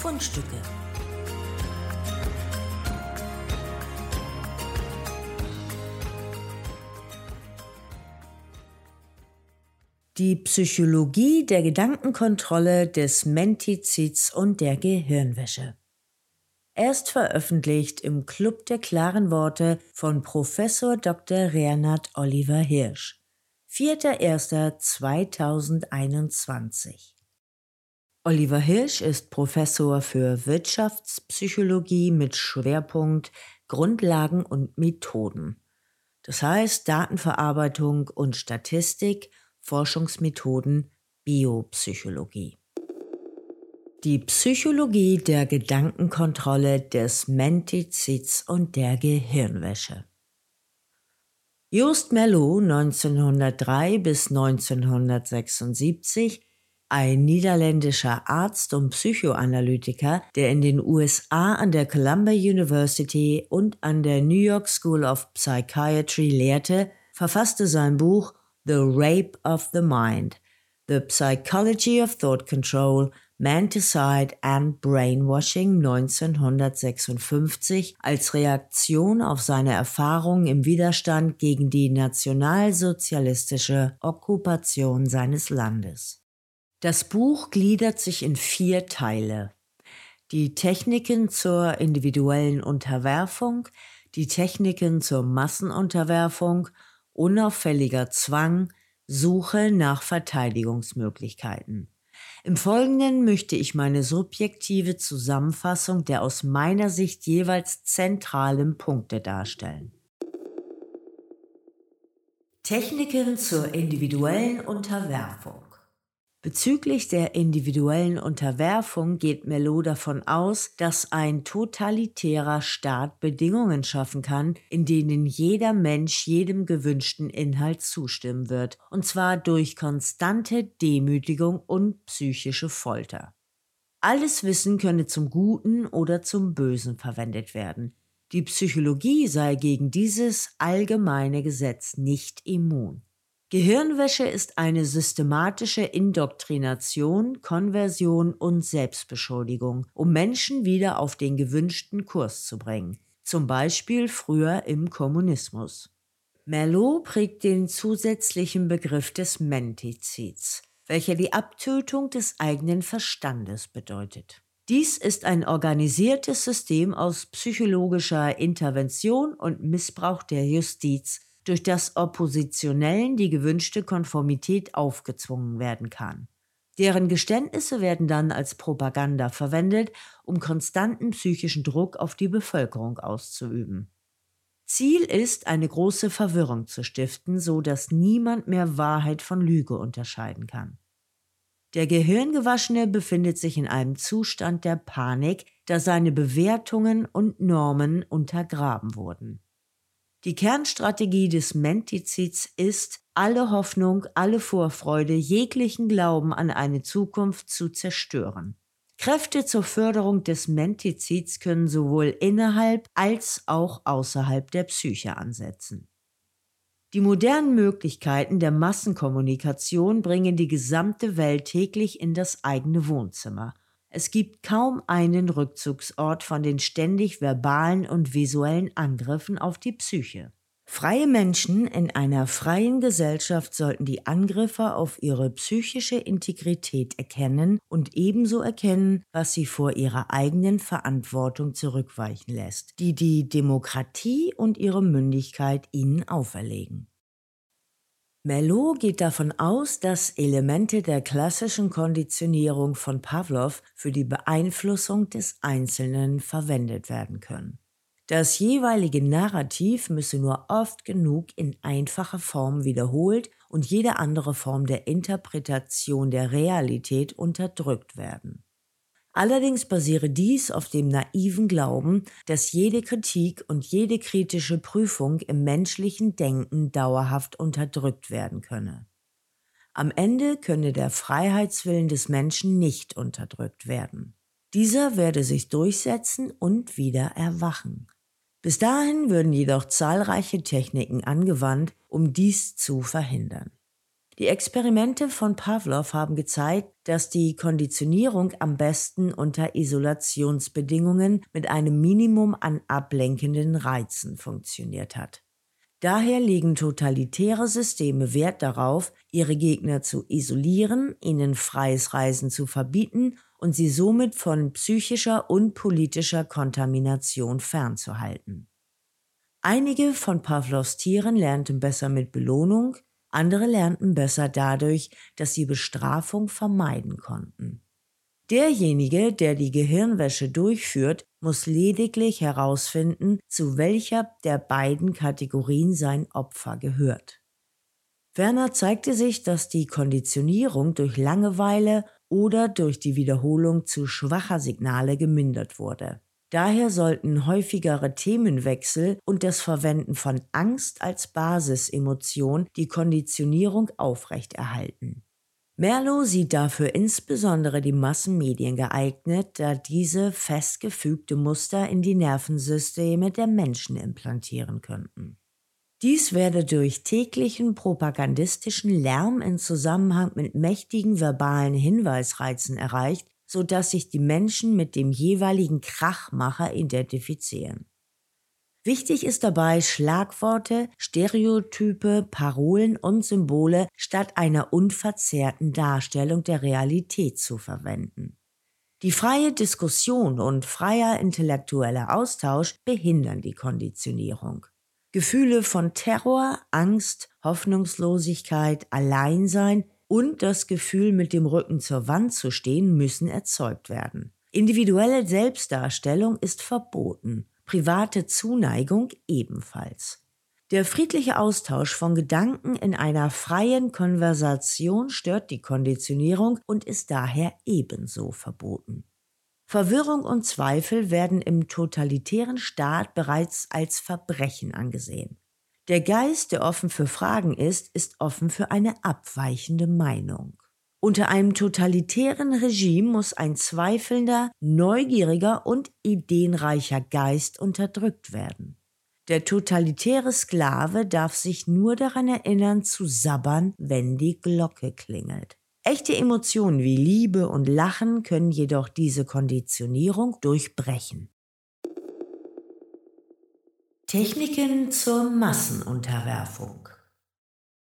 Fundstücke. Die Psychologie der Gedankenkontrolle des Mentizids und der Gehirnwäsche. Erst veröffentlicht im Club der klaren Worte von Professor Dr. Reinhard Oliver Hirsch. 4.1.2021. Oliver Hirsch ist Professor für Wirtschaftspsychologie mit Schwerpunkt Grundlagen und Methoden. Das heißt Datenverarbeitung und Statistik, Forschungsmethoden, Biopsychologie. Die Psychologie der Gedankenkontrolle des Mentizids und der Gehirnwäsche. Just Mello 1903 bis 1976, ein niederländischer Arzt und Psychoanalytiker, der in den USA an der Columbia University und an der New York School of Psychiatry lehrte, verfasste sein Buch The Rape of the Mind, The Psychology of Thought Control Manticide and Brainwashing 1956 als Reaktion auf seine Erfahrungen im Widerstand gegen die nationalsozialistische Okkupation seines Landes. Das Buch gliedert sich in vier Teile. Die Techniken zur individuellen Unterwerfung, die Techniken zur Massenunterwerfung, unauffälliger Zwang, Suche nach Verteidigungsmöglichkeiten. Im Folgenden möchte ich meine subjektive Zusammenfassung der aus meiner Sicht jeweils zentralen Punkte darstellen. Techniken zur individuellen Unterwerfung Bezüglich der individuellen Unterwerfung geht Mello davon aus, dass ein totalitärer Staat Bedingungen schaffen kann, in denen jeder Mensch jedem gewünschten Inhalt zustimmen wird, und zwar durch konstante Demütigung und psychische Folter. Alles Wissen könne zum Guten oder zum Bösen verwendet werden. Die Psychologie sei gegen dieses allgemeine Gesetz nicht immun. Gehirnwäsche ist eine systematische Indoktrination, Konversion und Selbstbeschuldigung, um Menschen wieder auf den gewünschten Kurs zu bringen, zum Beispiel früher im Kommunismus. Merlot prägt den zusätzlichen Begriff des Mentizids, welcher die Abtötung des eigenen Verstandes bedeutet. Dies ist ein organisiertes System aus psychologischer Intervention und Missbrauch der Justiz durch das Oppositionellen die gewünschte Konformität aufgezwungen werden kann. Deren Geständnisse werden dann als Propaganda verwendet, um konstanten psychischen Druck auf die Bevölkerung auszuüben. Ziel ist, eine große Verwirrung zu stiften, so dass niemand mehr Wahrheit von Lüge unterscheiden kann. Der Gehirngewaschene befindet sich in einem Zustand der Panik, da seine Bewertungen und Normen untergraben wurden. Die Kernstrategie des Mentizids ist, alle Hoffnung, alle Vorfreude, jeglichen Glauben an eine Zukunft zu zerstören. Kräfte zur Förderung des Mentizids können sowohl innerhalb als auch außerhalb der Psyche ansetzen. Die modernen Möglichkeiten der Massenkommunikation bringen die gesamte Welt täglich in das eigene Wohnzimmer. Es gibt kaum einen Rückzugsort von den ständig verbalen und visuellen Angriffen auf die Psyche. Freie Menschen in einer freien Gesellschaft sollten die Angriffe auf ihre psychische Integrität erkennen und ebenso erkennen, was sie vor ihrer eigenen Verantwortung zurückweichen lässt, die die Demokratie und ihre Mündigkeit ihnen auferlegen. Mello geht davon aus, dass Elemente der klassischen Konditionierung von Pavlov für die Beeinflussung des Einzelnen verwendet werden können. Das jeweilige Narrativ müsse nur oft genug in einfacher Form wiederholt und jede andere Form der Interpretation der Realität unterdrückt werden. Allerdings basiere dies auf dem naiven Glauben, dass jede Kritik und jede kritische Prüfung im menschlichen Denken dauerhaft unterdrückt werden könne. Am Ende könne der Freiheitswillen des Menschen nicht unterdrückt werden. Dieser werde sich durchsetzen und wieder erwachen. Bis dahin würden jedoch zahlreiche Techniken angewandt, um dies zu verhindern. Die Experimente von Pavlov haben gezeigt, dass die Konditionierung am besten unter Isolationsbedingungen mit einem Minimum an ablenkenden Reizen funktioniert hat. Daher legen totalitäre Systeme Wert darauf, ihre Gegner zu isolieren, ihnen freies Reisen zu verbieten und sie somit von psychischer und politischer Kontamination fernzuhalten. Einige von Pavlovs Tieren lernten besser mit Belohnung, andere lernten besser dadurch, dass sie Bestrafung vermeiden konnten. Derjenige, der die Gehirnwäsche durchführt, muss lediglich herausfinden, zu welcher der beiden Kategorien sein Opfer gehört. Ferner zeigte sich, dass die Konditionierung durch Langeweile oder durch die Wiederholung zu schwacher Signale gemindert wurde. Daher sollten häufigere Themenwechsel und das Verwenden von Angst als Basisemotion die Konditionierung aufrechterhalten. Merlow sieht dafür insbesondere die Massenmedien geeignet, da diese festgefügte Muster in die Nervensysteme der Menschen implantieren könnten. Dies werde durch täglichen propagandistischen Lärm in Zusammenhang mit mächtigen verbalen Hinweisreizen erreicht, so dass sich die Menschen mit dem jeweiligen Krachmacher identifizieren. Wichtig ist dabei, Schlagworte, Stereotype, Parolen und Symbole statt einer unverzerrten Darstellung der Realität zu verwenden. Die freie Diskussion und freier intellektueller Austausch behindern die Konditionierung. Gefühle von Terror, Angst, Hoffnungslosigkeit, Alleinsein und das Gefühl, mit dem Rücken zur Wand zu stehen, müssen erzeugt werden. Individuelle Selbstdarstellung ist verboten, private Zuneigung ebenfalls. Der friedliche Austausch von Gedanken in einer freien Konversation stört die Konditionierung und ist daher ebenso verboten. Verwirrung und Zweifel werden im totalitären Staat bereits als Verbrechen angesehen. Der Geist, der offen für Fragen ist, ist offen für eine abweichende Meinung. Unter einem totalitären Regime muss ein zweifelnder, neugieriger und ideenreicher Geist unterdrückt werden. Der totalitäre Sklave darf sich nur daran erinnern zu sabbern, wenn die Glocke klingelt. Echte Emotionen wie Liebe und Lachen können jedoch diese Konditionierung durchbrechen. Techniken zur Massenunterwerfung.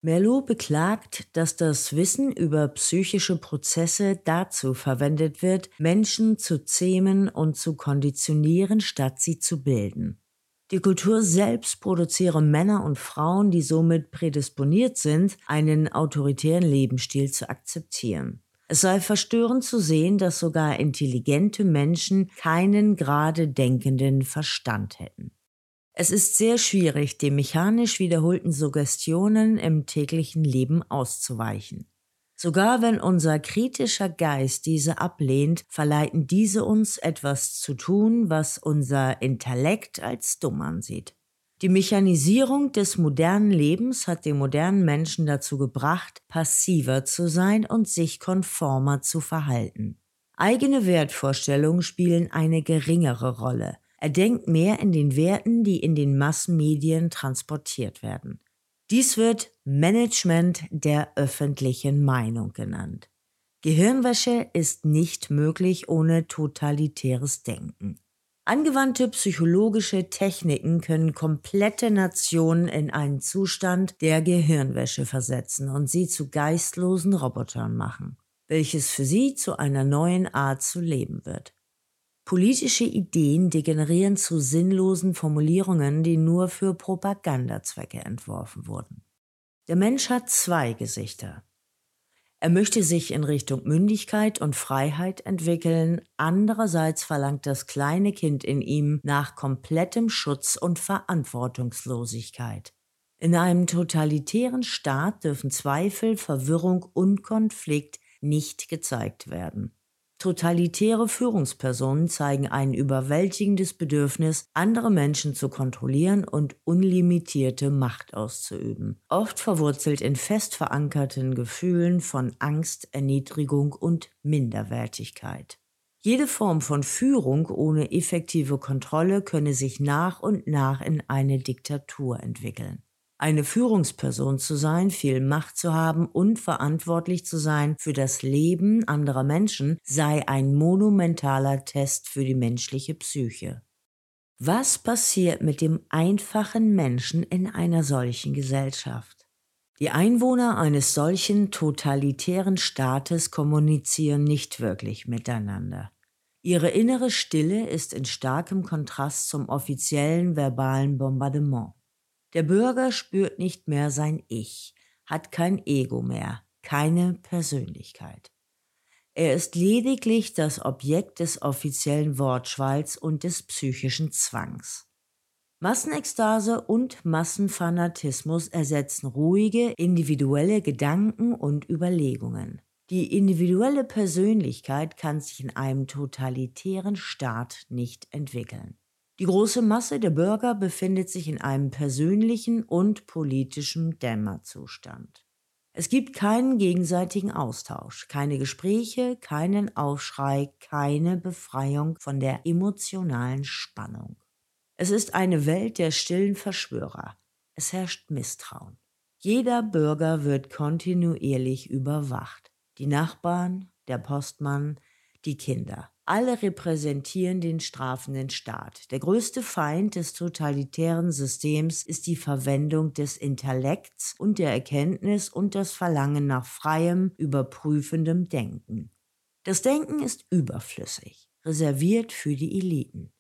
Merleau beklagt, dass das Wissen über psychische Prozesse dazu verwendet wird, Menschen zu zähmen und zu konditionieren, statt sie zu bilden. Die Kultur selbst produziere Männer und Frauen, die somit prädisponiert sind, einen autoritären Lebensstil zu akzeptieren. Es sei verstörend zu sehen, dass sogar intelligente Menschen keinen gerade denkenden Verstand hätten. Es ist sehr schwierig, den mechanisch wiederholten Suggestionen im täglichen Leben auszuweichen. Sogar wenn unser kritischer Geist diese ablehnt, verleiten diese uns etwas zu tun, was unser Intellekt als dumm ansieht. Die Mechanisierung des modernen Lebens hat den modernen Menschen dazu gebracht, passiver zu sein und sich konformer zu verhalten. Eigene Wertvorstellungen spielen eine geringere Rolle. Er denkt mehr in den Werten, die in den Massenmedien transportiert werden. Dies wird Management der öffentlichen Meinung genannt. Gehirnwäsche ist nicht möglich ohne totalitäres Denken. Angewandte psychologische Techniken können komplette Nationen in einen Zustand der Gehirnwäsche versetzen und sie zu geistlosen Robotern machen, welches für sie zu einer neuen Art zu leben wird. Politische Ideen degenerieren zu sinnlosen Formulierungen, die nur für Propagandazwecke entworfen wurden. Der Mensch hat zwei Gesichter. Er möchte sich in Richtung Mündigkeit und Freiheit entwickeln, andererseits verlangt das kleine Kind in ihm nach komplettem Schutz und Verantwortungslosigkeit. In einem totalitären Staat dürfen Zweifel, Verwirrung und Konflikt nicht gezeigt werden. Totalitäre Führungspersonen zeigen ein überwältigendes Bedürfnis, andere Menschen zu kontrollieren und unlimitierte Macht auszuüben, oft verwurzelt in fest verankerten Gefühlen von Angst, Erniedrigung und Minderwertigkeit. Jede Form von Führung ohne effektive Kontrolle könne sich nach und nach in eine Diktatur entwickeln. Eine Führungsperson zu sein, viel Macht zu haben und verantwortlich zu sein für das Leben anderer Menschen sei ein monumentaler Test für die menschliche Psyche. Was passiert mit dem einfachen Menschen in einer solchen Gesellschaft? Die Einwohner eines solchen totalitären Staates kommunizieren nicht wirklich miteinander. Ihre innere Stille ist in starkem Kontrast zum offiziellen verbalen Bombardement. Der Bürger spürt nicht mehr sein Ich, hat kein Ego mehr, keine Persönlichkeit. Er ist lediglich das Objekt des offiziellen Wortschwalls und des psychischen Zwangs. Massenekstase und Massenfanatismus ersetzen ruhige, individuelle Gedanken und Überlegungen. Die individuelle Persönlichkeit kann sich in einem totalitären Staat nicht entwickeln. Die große Masse der Bürger befindet sich in einem persönlichen und politischen Dämmerzustand. Es gibt keinen gegenseitigen Austausch, keine Gespräche, keinen Aufschrei, keine Befreiung von der emotionalen Spannung. Es ist eine Welt der stillen Verschwörer. Es herrscht Misstrauen. Jeder Bürger wird kontinuierlich überwacht die Nachbarn, der Postmann, die Kinder. Alle repräsentieren den strafenden Staat. Der größte Feind des totalitären Systems ist die Verwendung des Intellekts und der Erkenntnis und das Verlangen nach freiem, überprüfendem Denken. Das Denken ist überflüssig, reserviert für die Eliten.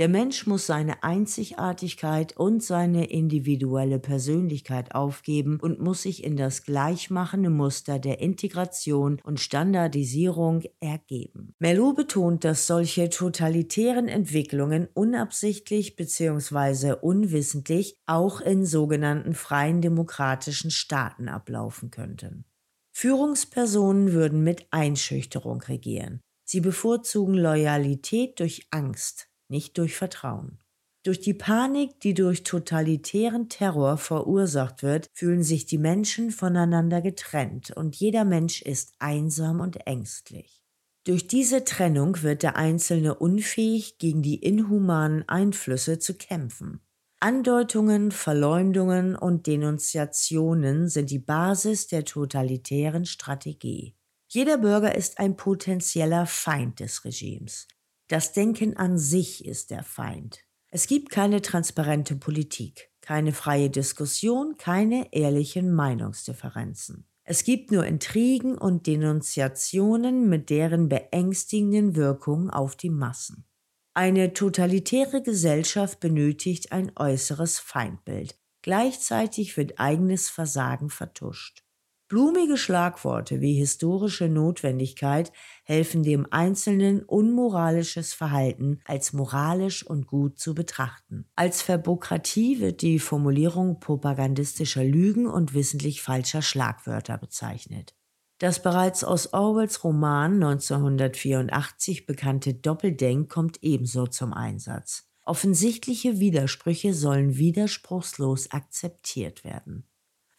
Der Mensch muss seine Einzigartigkeit und seine individuelle Persönlichkeit aufgeben und muss sich in das gleichmachende Muster der Integration und Standardisierung ergeben. Merleau betont, dass solche totalitären Entwicklungen unabsichtlich bzw. unwissentlich auch in sogenannten freien demokratischen Staaten ablaufen könnten. Führungspersonen würden mit Einschüchterung regieren. Sie bevorzugen Loyalität durch Angst, nicht durch Vertrauen. Durch die Panik, die durch totalitären Terror verursacht wird, fühlen sich die Menschen voneinander getrennt und jeder Mensch ist einsam und ängstlich. Durch diese Trennung wird der Einzelne unfähig, gegen die inhumanen Einflüsse zu kämpfen. Andeutungen, Verleumdungen und Denunziationen sind die Basis der totalitären Strategie. Jeder Bürger ist ein potenzieller Feind des Regimes. Das Denken an sich ist der Feind. Es gibt keine transparente Politik, keine freie Diskussion, keine ehrlichen Meinungsdifferenzen. Es gibt nur Intrigen und Denunziationen mit deren beängstigenden Wirkung auf die Massen. Eine totalitäre Gesellschaft benötigt ein äußeres Feindbild. Gleichzeitig wird eigenes Versagen vertuscht. Blumige Schlagworte wie historische Notwendigkeit helfen dem Einzelnen unmoralisches Verhalten als moralisch und gut zu betrachten. Als Verbokratie wird die Formulierung propagandistischer Lügen und wissentlich falscher Schlagwörter bezeichnet. Das bereits aus Orwells Roman 1984 bekannte Doppeldenk kommt ebenso zum Einsatz. Offensichtliche Widersprüche sollen widerspruchslos akzeptiert werden.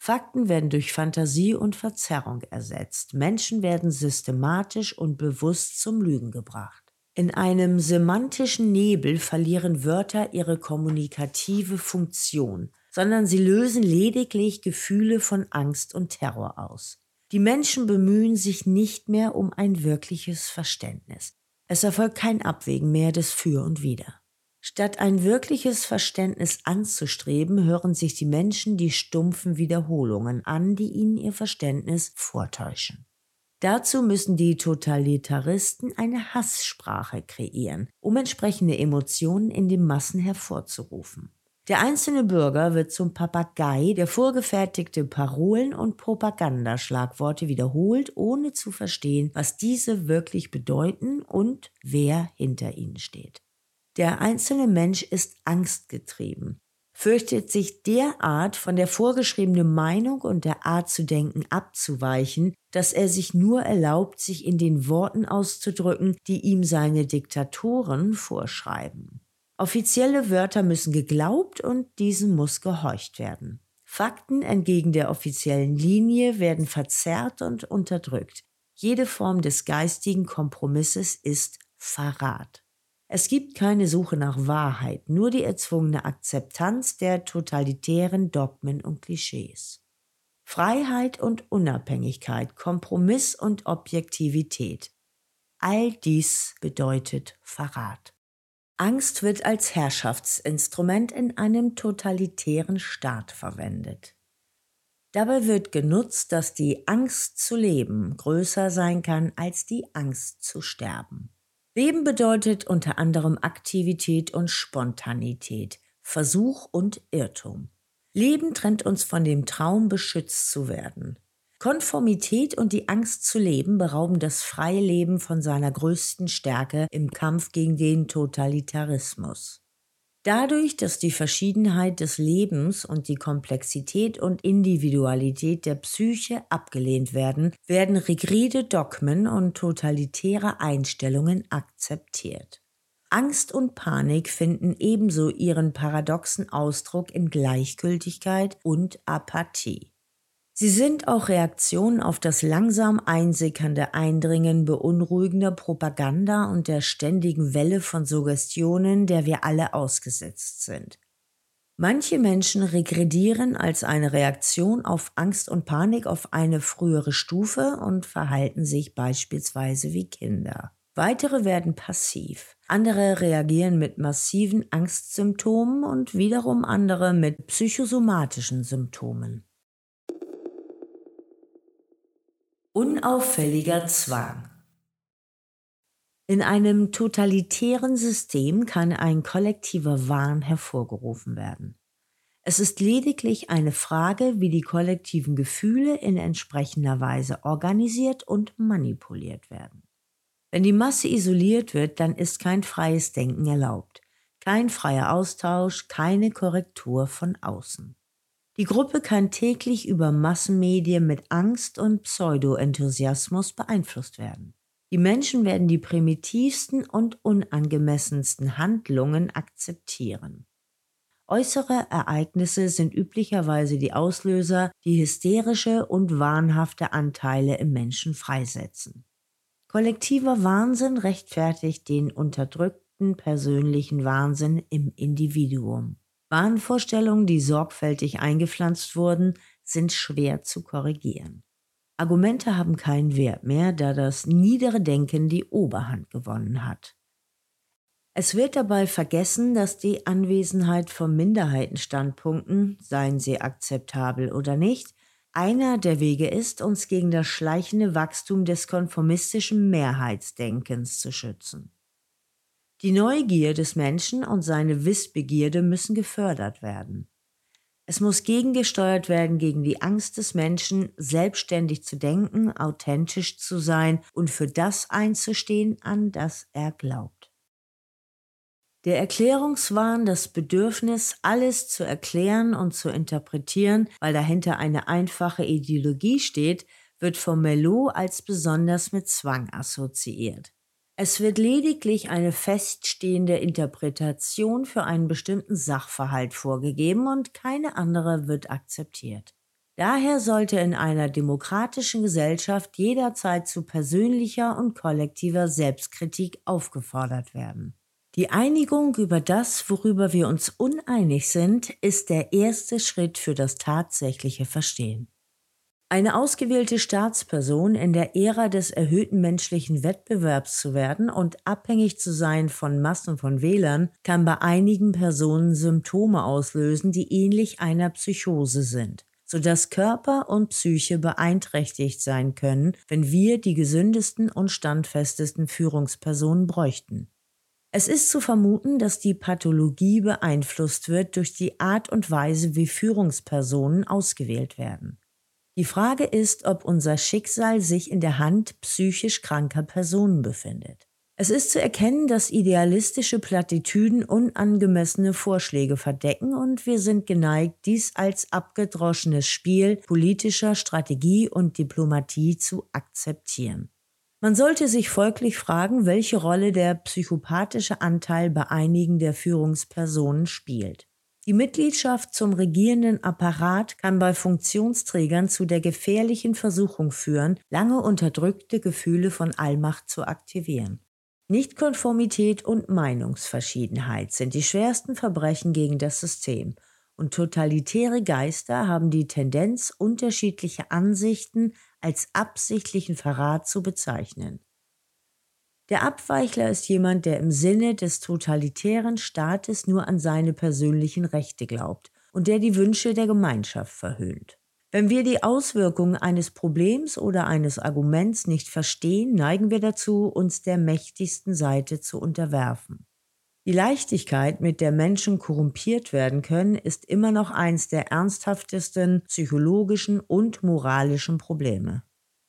Fakten werden durch Fantasie und Verzerrung ersetzt. Menschen werden systematisch und bewusst zum Lügen gebracht. In einem semantischen Nebel verlieren Wörter ihre kommunikative Funktion, sondern sie lösen lediglich Gefühle von Angst und Terror aus. Die Menschen bemühen sich nicht mehr um ein wirkliches Verständnis. Es erfolgt kein Abwägen mehr des Für und Wider. Statt ein wirkliches Verständnis anzustreben, hören sich die Menschen die stumpfen Wiederholungen an, die ihnen ihr Verständnis vortäuschen. Dazu müssen die Totalitaristen eine Hasssprache kreieren, um entsprechende Emotionen in den Massen hervorzurufen. Der einzelne Bürger wird zum Papagei, der vorgefertigte Parolen und Propagandaschlagworte wiederholt, ohne zu verstehen, was diese wirklich bedeuten und wer hinter ihnen steht. Der einzelne Mensch ist angstgetrieben, fürchtet sich derart von der vorgeschriebenen Meinung und der Art zu denken abzuweichen, dass er sich nur erlaubt, sich in den Worten auszudrücken, die ihm seine Diktatoren vorschreiben. Offizielle Wörter müssen geglaubt und diesen muss gehorcht werden. Fakten entgegen der offiziellen Linie werden verzerrt und unterdrückt. Jede Form des geistigen Kompromisses ist Verrat. Es gibt keine Suche nach Wahrheit, nur die erzwungene Akzeptanz der totalitären Dogmen und Klischees. Freiheit und Unabhängigkeit, Kompromiss und Objektivität. All dies bedeutet Verrat. Angst wird als Herrschaftsinstrument in einem totalitären Staat verwendet. Dabei wird genutzt, dass die Angst zu leben größer sein kann als die Angst zu sterben. Leben bedeutet unter anderem Aktivität und Spontanität, Versuch und Irrtum. Leben trennt uns von dem Traum, beschützt zu werden. Konformität und die Angst zu leben berauben das freie Leben von seiner größten Stärke im Kampf gegen den Totalitarismus. Dadurch, dass die Verschiedenheit des Lebens und die Komplexität und Individualität der Psyche abgelehnt werden, werden rigide Dogmen und totalitäre Einstellungen akzeptiert. Angst und Panik finden ebenso ihren paradoxen Ausdruck in Gleichgültigkeit und Apathie. Sie sind auch Reaktionen auf das langsam einsickernde Eindringen beunruhigender Propaganda und der ständigen Welle von Suggestionen, der wir alle ausgesetzt sind. Manche Menschen regredieren als eine Reaktion auf Angst und Panik auf eine frühere Stufe und verhalten sich beispielsweise wie Kinder. Weitere werden passiv. Andere reagieren mit massiven Angstsymptomen und wiederum andere mit psychosomatischen Symptomen. Unauffälliger Zwang. In einem totalitären System kann ein kollektiver Wahn hervorgerufen werden. Es ist lediglich eine Frage, wie die kollektiven Gefühle in entsprechender Weise organisiert und manipuliert werden. Wenn die Masse isoliert wird, dann ist kein freies Denken erlaubt, kein freier Austausch, keine Korrektur von außen. Die Gruppe kann täglich über Massenmedien mit Angst und Pseudo-Enthusiasmus beeinflusst werden. Die Menschen werden die primitivsten und unangemessensten Handlungen akzeptieren. Äußere Ereignisse sind üblicherweise die Auslöser, die hysterische und wahnhafte Anteile im Menschen freisetzen. Kollektiver Wahnsinn rechtfertigt den unterdrückten persönlichen Wahnsinn im Individuum. Wahnvorstellungen, die sorgfältig eingepflanzt wurden, sind schwer zu korrigieren. Argumente haben keinen Wert mehr, da das niedere Denken die Oberhand gewonnen hat. Es wird dabei vergessen, dass die Anwesenheit von Minderheitenstandpunkten, seien sie akzeptabel oder nicht, einer der Wege ist, uns gegen das schleichende Wachstum des konformistischen Mehrheitsdenkens zu schützen. Die Neugier des Menschen und seine Wissbegierde müssen gefördert werden. Es muss gegengesteuert werden gegen die Angst des Menschen, selbstständig zu denken, authentisch zu sein und für das einzustehen, an das er glaubt. Der Erklärungswahn, das Bedürfnis, alles zu erklären und zu interpretieren, weil dahinter eine einfache Ideologie steht, wird von Melot als besonders mit Zwang assoziiert. Es wird lediglich eine feststehende Interpretation für einen bestimmten Sachverhalt vorgegeben und keine andere wird akzeptiert. Daher sollte in einer demokratischen Gesellschaft jederzeit zu persönlicher und kollektiver Selbstkritik aufgefordert werden. Die Einigung über das, worüber wir uns uneinig sind, ist der erste Schritt für das tatsächliche Verstehen. Eine ausgewählte Staatsperson in der Ära des erhöhten menschlichen Wettbewerbs zu werden und abhängig zu sein von Massen von Wählern, kann bei einigen Personen Symptome auslösen, die ähnlich einer Psychose sind, sodass Körper und Psyche beeinträchtigt sein können, wenn wir die gesündesten und standfestesten Führungspersonen bräuchten. Es ist zu vermuten, dass die Pathologie beeinflusst wird durch die Art und Weise, wie Führungspersonen ausgewählt werden. Die Frage ist, ob unser Schicksal sich in der Hand psychisch kranker Personen befindet. Es ist zu erkennen, dass idealistische Plattitüden unangemessene Vorschläge verdecken und wir sind geneigt, dies als abgedroschenes Spiel politischer Strategie und Diplomatie zu akzeptieren. Man sollte sich folglich fragen, welche Rolle der psychopathische Anteil bei einigen der Führungspersonen spielt. Die Mitgliedschaft zum regierenden Apparat kann bei Funktionsträgern zu der gefährlichen Versuchung führen, lange unterdrückte Gefühle von Allmacht zu aktivieren. Nichtkonformität und Meinungsverschiedenheit sind die schwersten Verbrechen gegen das System und totalitäre Geister haben die Tendenz, unterschiedliche Ansichten als absichtlichen Verrat zu bezeichnen. Der Abweichler ist jemand, der im Sinne des totalitären Staates nur an seine persönlichen Rechte glaubt und der die Wünsche der Gemeinschaft verhöhnt. Wenn wir die Auswirkungen eines Problems oder eines Arguments nicht verstehen, neigen wir dazu, uns der mächtigsten Seite zu unterwerfen. Die Leichtigkeit, mit der Menschen korrumpiert werden können, ist immer noch eins der ernsthaftesten psychologischen und moralischen Probleme.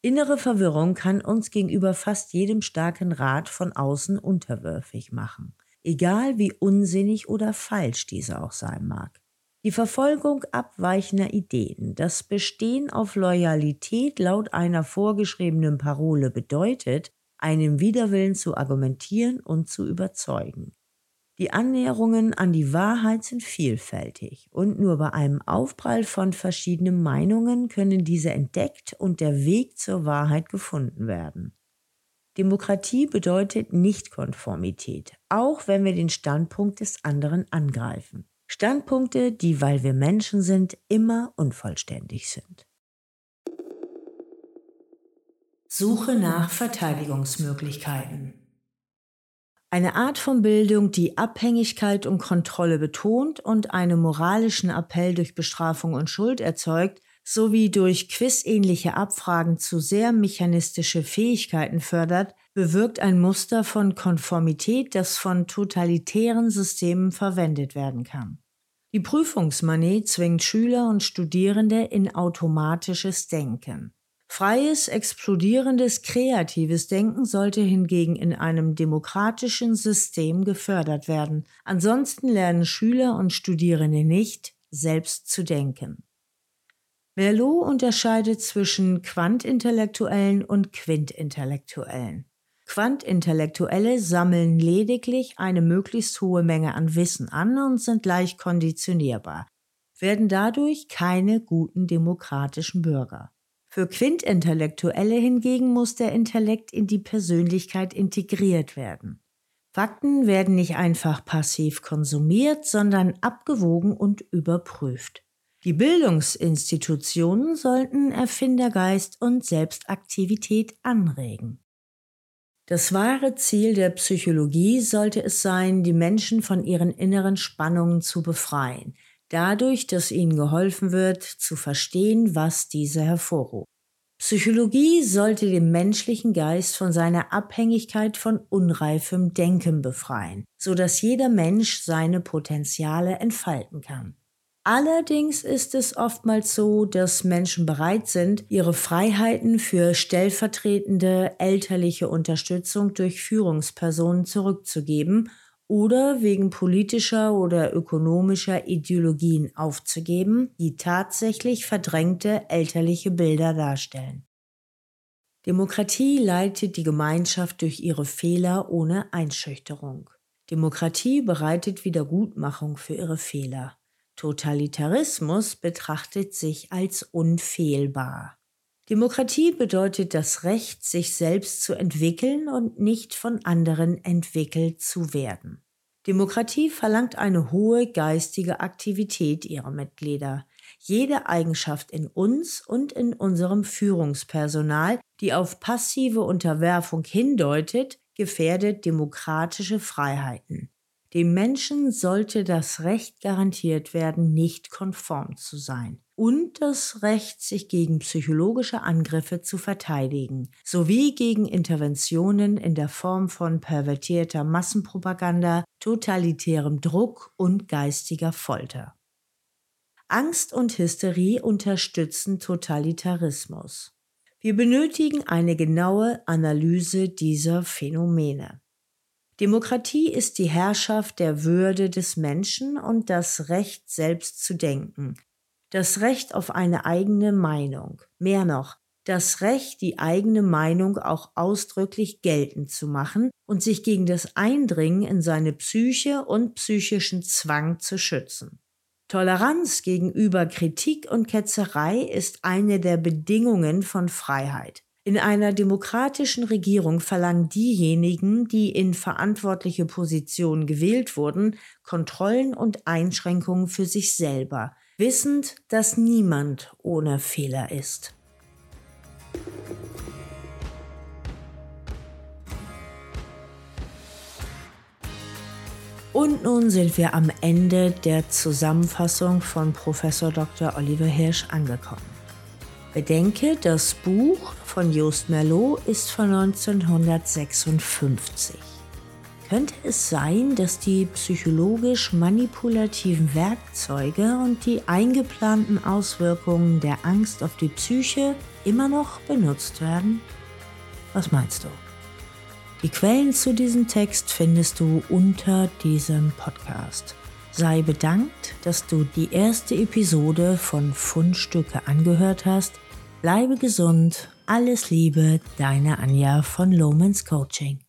Innere Verwirrung kann uns gegenüber fast jedem starken Rat von außen unterwürfig machen, egal wie unsinnig oder falsch dieser auch sein mag. Die Verfolgung abweichender Ideen, das Bestehen auf Loyalität laut einer vorgeschriebenen Parole bedeutet, einem Widerwillen zu argumentieren und zu überzeugen. Die Annäherungen an die Wahrheit sind vielfältig und nur bei einem Aufprall von verschiedenen Meinungen können diese entdeckt und der Weg zur Wahrheit gefunden werden. Demokratie bedeutet Nichtkonformität, auch wenn wir den Standpunkt des anderen angreifen. Standpunkte, die, weil wir Menschen sind, immer unvollständig sind. Suche nach Verteidigungsmöglichkeiten. Eine Art von Bildung, die Abhängigkeit und Kontrolle betont und einen moralischen Appell durch Bestrafung und Schuld erzeugt, sowie durch quizähnliche Abfragen zu sehr mechanistische Fähigkeiten fördert, bewirkt ein Muster von Konformität, das von totalitären Systemen verwendet werden kann. Die Prüfungsmanie zwingt Schüler und Studierende in automatisches Denken. Freies, explodierendes, kreatives Denken sollte hingegen in einem demokratischen System gefördert werden. Ansonsten lernen Schüler und Studierende nicht, selbst zu denken. Merleau unterscheidet zwischen Quantintellektuellen und Quintintellektuellen. Quantintellektuelle sammeln lediglich eine möglichst hohe Menge an Wissen an und sind leicht konditionierbar, werden dadurch keine guten demokratischen Bürger. Für Quintintellektuelle hingegen muss der Intellekt in die Persönlichkeit integriert werden. Fakten werden nicht einfach passiv konsumiert, sondern abgewogen und überprüft. Die Bildungsinstitutionen sollten Erfindergeist und Selbstaktivität anregen. Das wahre Ziel der Psychologie sollte es sein, die Menschen von ihren inneren Spannungen zu befreien, dadurch, dass ihnen geholfen wird, zu verstehen, was diese hervorruft. Psychologie sollte den menschlichen Geist von seiner Abhängigkeit von unreifem Denken befreien, so dass jeder Mensch seine Potenziale entfalten kann. Allerdings ist es oftmals so, dass Menschen bereit sind, ihre Freiheiten für stellvertretende elterliche Unterstützung durch Führungspersonen zurückzugeben oder wegen politischer oder ökonomischer Ideologien aufzugeben, die tatsächlich verdrängte elterliche Bilder darstellen. Demokratie leitet die Gemeinschaft durch ihre Fehler ohne Einschüchterung. Demokratie bereitet Wiedergutmachung für ihre Fehler. Totalitarismus betrachtet sich als unfehlbar. Demokratie bedeutet das Recht, sich selbst zu entwickeln und nicht von anderen entwickelt zu werden. Demokratie verlangt eine hohe geistige Aktivität ihrer Mitglieder. Jede Eigenschaft in uns und in unserem Führungspersonal, die auf passive Unterwerfung hindeutet, gefährdet demokratische Freiheiten. Dem Menschen sollte das Recht garantiert werden, nicht konform zu sein und das Recht, sich gegen psychologische Angriffe zu verteidigen, sowie gegen Interventionen in der Form von pervertierter Massenpropaganda, totalitärem Druck und geistiger Folter. Angst und Hysterie unterstützen Totalitarismus. Wir benötigen eine genaue Analyse dieser Phänomene. Demokratie ist die Herrschaft der Würde des Menschen und das Recht selbst zu denken, das Recht auf eine eigene Meinung, mehr noch, das Recht, die eigene Meinung auch ausdrücklich geltend zu machen und sich gegen das Eindringen in seine Psyche und psychischen Zwang zu schützen. Toleranz gegenüber Kritik und Ketzerei ist eine der Bedingungen von Freiheit. In einer demokratischen Regierung verlangen diejenigen, die in verantwortliche Positionen gewählt wurden, Kontrollen und Einschränkungen für sich selber, wissend, dass niemand ohne Fehler ist. Und nun sind wir am Ende der Zusammenfassung von Professor Dr. Oliver Hirsch angekommen. Bedenke, das Buch von Jost Merlot ist von 1956. Könnte es sein, dass die psychologisch manipulativen Werkzeuge und die eingeplanten Auswirkungen der Angst auf die Psyche immer noch benutzt werden? Was meinst du? Die Quellen zu diesem Text findest du unter diesem Podcast. Sei bedankt, dass du die erste Episode von Fundstücke angehört hast Bleibe gesund. Alles Liebe, deine Anja von Lomans Coaching.